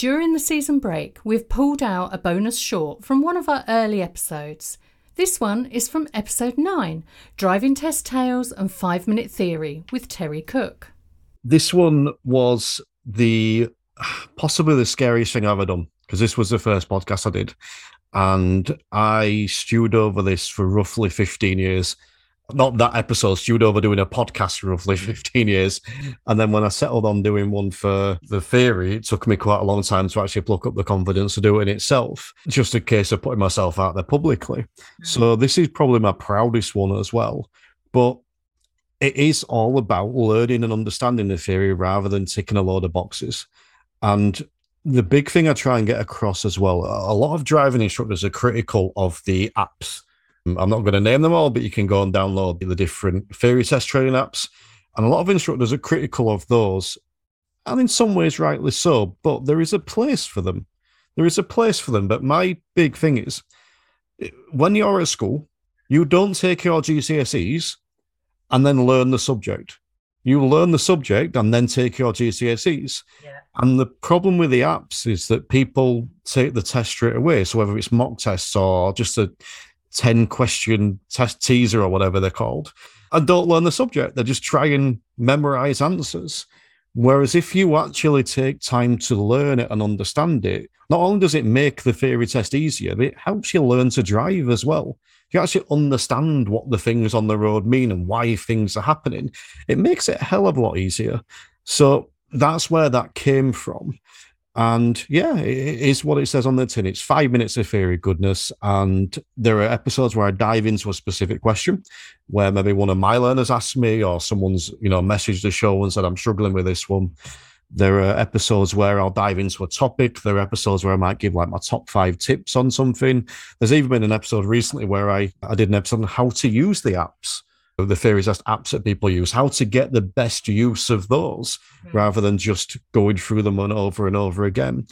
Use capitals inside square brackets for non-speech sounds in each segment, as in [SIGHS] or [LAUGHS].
During the season break, we've pulled out a bonus short from one of our early episodes. This one is from episode 9 Driving Test Tales and 5 Minute Theory with Terry Cook. This one was the [SIGHS] possibly the scariest thing I've ever done because this was the first podcast I did. And I stewed over this for roughly 15 years not that episode, stewed over doing a podcast for roughly [LAUGHS] 15 years. And then when I settled on doing one for the theory, it took me quite a long time to actually pluck up the confidence to do it in itself, just a case of putting myself out there publicly. Mm-hmm. So this is probably my proudest one as well. But it is all about learning and understanding the theory rather than ticking a load of boxes. And the big thing I try and get across as well, a lot of driving instructors are critical of the apps Mm, I'm not going to name them all, but you can go and download the different theory test training apps. And a lot of instructors are critical of those, and in some ways, rightly so, but there is a place for them. There is a place for them. But my big thing is eh, when you're at school, you don't take your GCSEs and then learn the subject. You learn the subject and then take your GCSEs. Yeah. And the problem with the apps is that people take the test straight away. So whether it's mock tests or just a 10 question test teaser or whatever they're called and don't learn the subject. They just try and memorize answers. Whereas if you actually take time to learn it and understand it, not only does it make the theory test easier, but it helps you learn to drive as well. You actually understand what the things on the road mean and why things are happening, it makes it a hell of a lot easier. So that's where that came from. And yeah, it is what it says on the tin. It's five minutes of theory goodness. And there are episodes where I dive into a specific question where maybe one of my learners asked me or someone's, you know, messaged the show and said, I'm struggling with this one. There are episodes where I'll dive into a topic. There are episodes where I might give like my top five tips on something. There's even been an episode recently where I, I did an episode on how to use the apps the theories as apps that people use, how to get the best use of those mm-hmm. rather than just going through them on over and over again.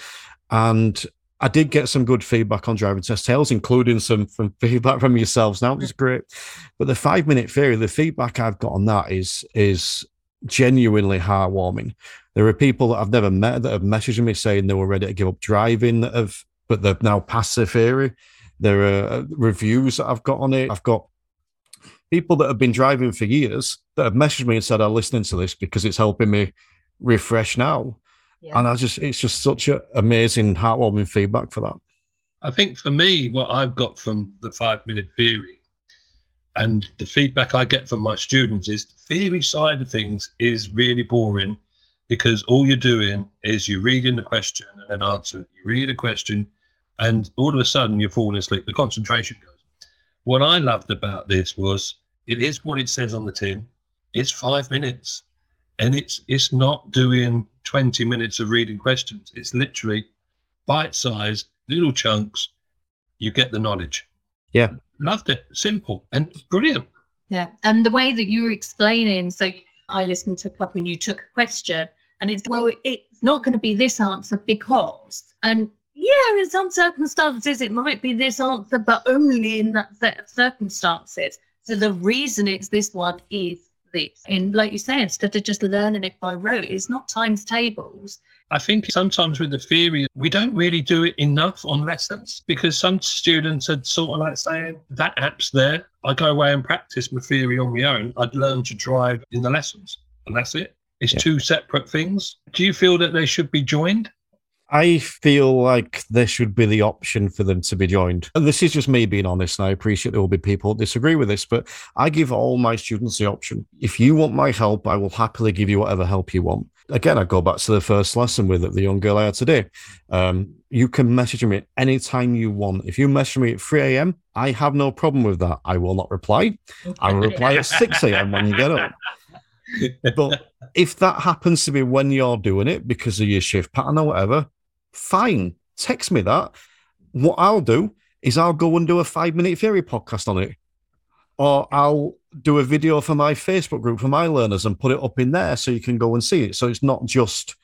And I did get some good feedback on driving test tales, including some from feedback from yourselves now, which is great. But the five minute theory, the feedback I've got on that is is genuinely heartwarming. There are people that I've never met that have messaged me saying they were ready to give up driving that have but they've now passed the theory. There are uh, reviews that I've got on it. I've got people that have been driving for years that have messaged me and said, I'm listening to this because it's helping me refresh now. Yeah. And I just, it's just such an amazing, heartwarming feedback for that. I think for me, what I've got from the five minute theory and the feedback I get from my students is the theory side of things is really boring because all you're doing is you're reading the question and then answer it. You read a question and all of a sudden you're falling asleep. The concentration goes what I loved about this was it is what it says on the tin. It's five minutes, and it's it's not doing twenty minutes of reading questions. It's literally bite-sized little chunks. You get the knowledge. Yeah, loved it. Simple and brilliant. Yeah, and the way that you were explaining, so I listened to Club when you took a question, and it's well, it's not going to be this answer because, and yeah, in some circumstances it might be this answer, but only in that set of circumstances. So the reason it's this one is this. And like you say, instead of just learning it by rote, it's not times tables. I think sometimes with the theory, we don't really do it enough on lessons because some students are sort of like saying, that app's there. I go away and practice my theory on my own. I'd learn to drive in the lessons. And that's it. It's yeah. two separate things. Do you feel that they should be joined? I feel like there should be the option for them to be joined. And this is just me being honest, and I appreciate there will be people who disagree with this, but I give all my students the option. If you want my help, I will happily give you whatever help you want. Again, I go back to the first lesson with the young girl I had today. Um, you can message me anytime you want. If you message me at 3 a.m., I have no problem with that. I will not reply. I will reply at 6 a.m. when you get up. but if that happens to be when you're doing it because of your shift pattern or whatever, fine. Text me that. What I'll do is I'll go and do a five minute theory podcast on it. Or I'll do a video for my Facebook group for my learners and put it up in there so you can go and see it. So it's not just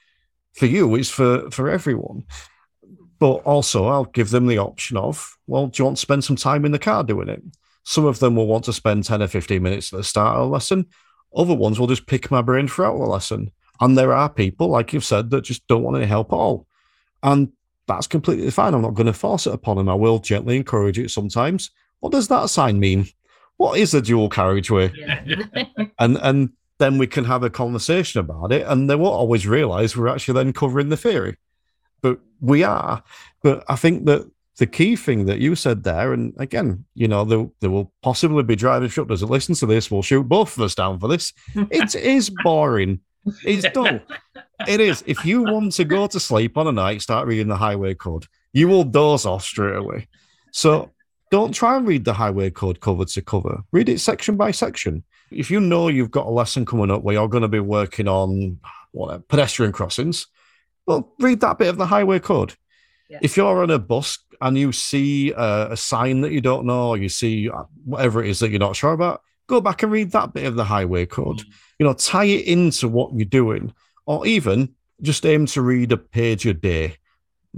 for you, it's for, for everyone. But also, I'll give them the option of, well, do you want to spend some time in the car doing it? Some of them will want to spend 10 or 15 minutes at the start of a lesson. Other ones will just pick my brain throughout the lesson. And there are people, like you've said, that just don't want any help at all. And that's completely fine. I'm not going to force it upon him. I will gently encourage it sometimes. What does that sign mean? What is a dual carriageway? Yeah. [LAUGHS] And and then we can have a conversation about it. And they won't always realize we're actually then covering the theory. But we are. But I think that the key thing that you said there, and again, you know, there, there will possibly be driving instructors that listen to this, will shoot both of us down for this. It is boring. It's dull. [LAUGHS] It is. If you want to go to sleep on a night, start reading the highway code, you will doze off straight away. So don't try and read the highway code cover to cover. Read it section by section. If you know you've got a lesson coming up where you're going to be working on what pedestrian crossings, well, read that bit of the highway code. Yeah. If you're on a bus and you see a, a sign that you don't know, or you see uh, whatever it is that you're not sure about, go back and read that bit of the highway code. You know, tie it into what you're doing, or even just aim to read a page a day.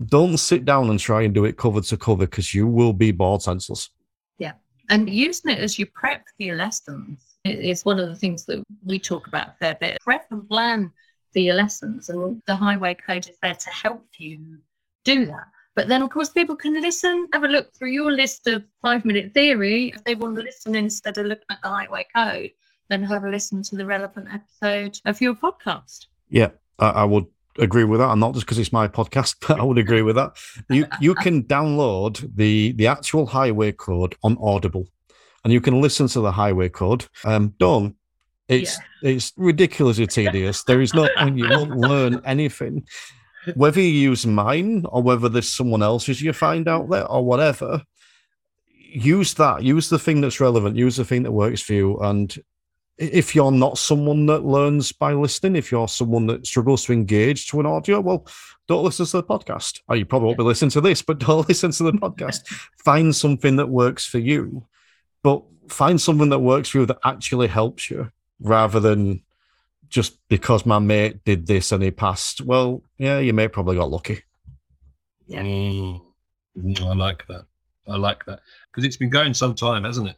Don't sit down and try and do it cover to cover because you will be bored senseless. Yeah. And using it as you prep for your lessons is one of the things that we talk about a fair bit. Prep and plan for your lessons, and the highway code is there to help you do that. But then, of course, people can listen, have a look through your list of five minute theory. If they want to listen instead of looking at the highway code, then have a listen to the relevant episode of your podcast. Yeah, I, I would agree with that, and not just because it's my podcast, [LAUGHS] but I would agree with that. You you can download the the actual highway code on Audible, and you can listen to the highway code. Um, don't. It's it's ridiculously tedious. There is no point. You won't learn anything. Whether you use mine or whether there's someone else's you find out there or whatever, use that. Use the thing that's relevant. Use the thing that works for you. And if you're not someone that learns by listening, if you're someone that struggles to engage to an audio, well, don't listen to the podcast. Or you probably won't be listening to this, but [LAUGHS] don't listen to the [LAUGHS] podcast. find something that works for you, but find something that works for you that actually helps you rather than just because my mate did this and he passed. Well, yeah, your mate probably got lucky. Yeah. Mm. Mm, I like that. I like that because it's been going some time, hasn't it?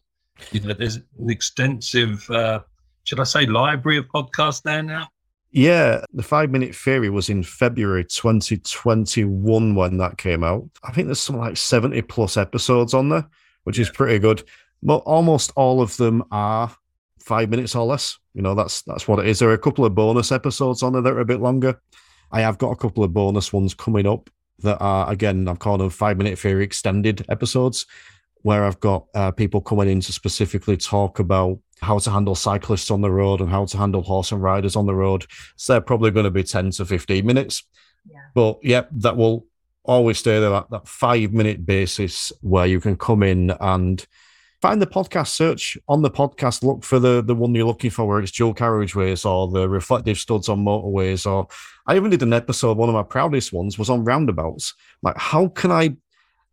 You know, there's an extensive, uh, should I say, library of podcasts there now. Yeah, the five minute theory was in February 2021 when that came out. I think there's something like 70 plus episodes on there, which is pretty good. But almost all of them are five minutes or less. You know, that's that's what it is. There are a couple of bonus episodes on there that are a bit longer. I have got a couple of bonus ones coming up that are again, I've called them five minute theory extended episodes, where I've got uh, people coming in to specifically talk about how to handle cyclists on the road and how to handle horse and riders on the road. So they're probably going to be 10 to 15 minutes. Yeah. But yeah, that will always stay there at that five minute basis where you can come in and find the podcast search on the podcast look for the the one you're looking for where it's dual carriageways or the reflective studs on motorways or i even did an episode one of my proudest ones was on roundabouts like how can i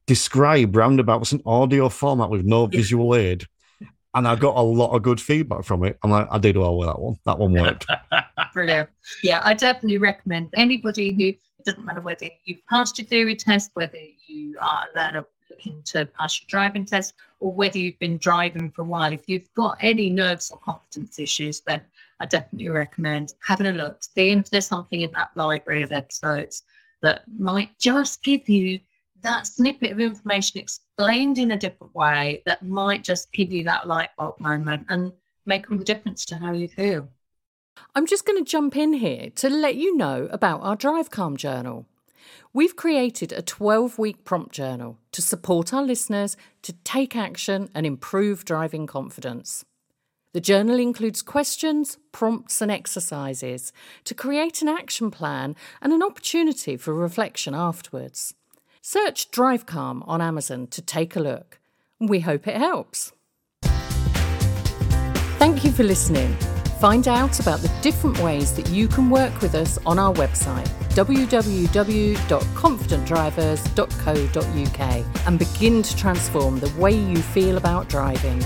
describe roundabouts in audio format with no visual aid. And i got a lot of good feedback from it. And like i did well with that one. That one worked. [LAUGHS] Brilliant. Yeah, I definitely recommend anybody who it doesn't matter whether you've passed your theory test, whether you are a learner looking to pass your driving test, or whether you've been driving for a while. If you've got any nerves or confidence issues, then I definitely recommend having a look, seeing if there's something in that library of episodes that might just give you that snippet of information explained in a different way that might just give you that light bulb moment and make all the difference to how you feel. I'm just going to jump in here to let you know about our Drive Calm journal. We've created a 12 week prompt journal to support our listeners to take action and improve driving confidence. The journal includes questions, prompts, and exercises to create an action plan and an opportunity for reflection afterwards. Search Drive Calm on Amazon to take a look. We hope it helps. Thank you for listening. Find out about the different ways that you can work with us on our website www.confidentdrivers.co.uk and begin to transform the way you feel about driving.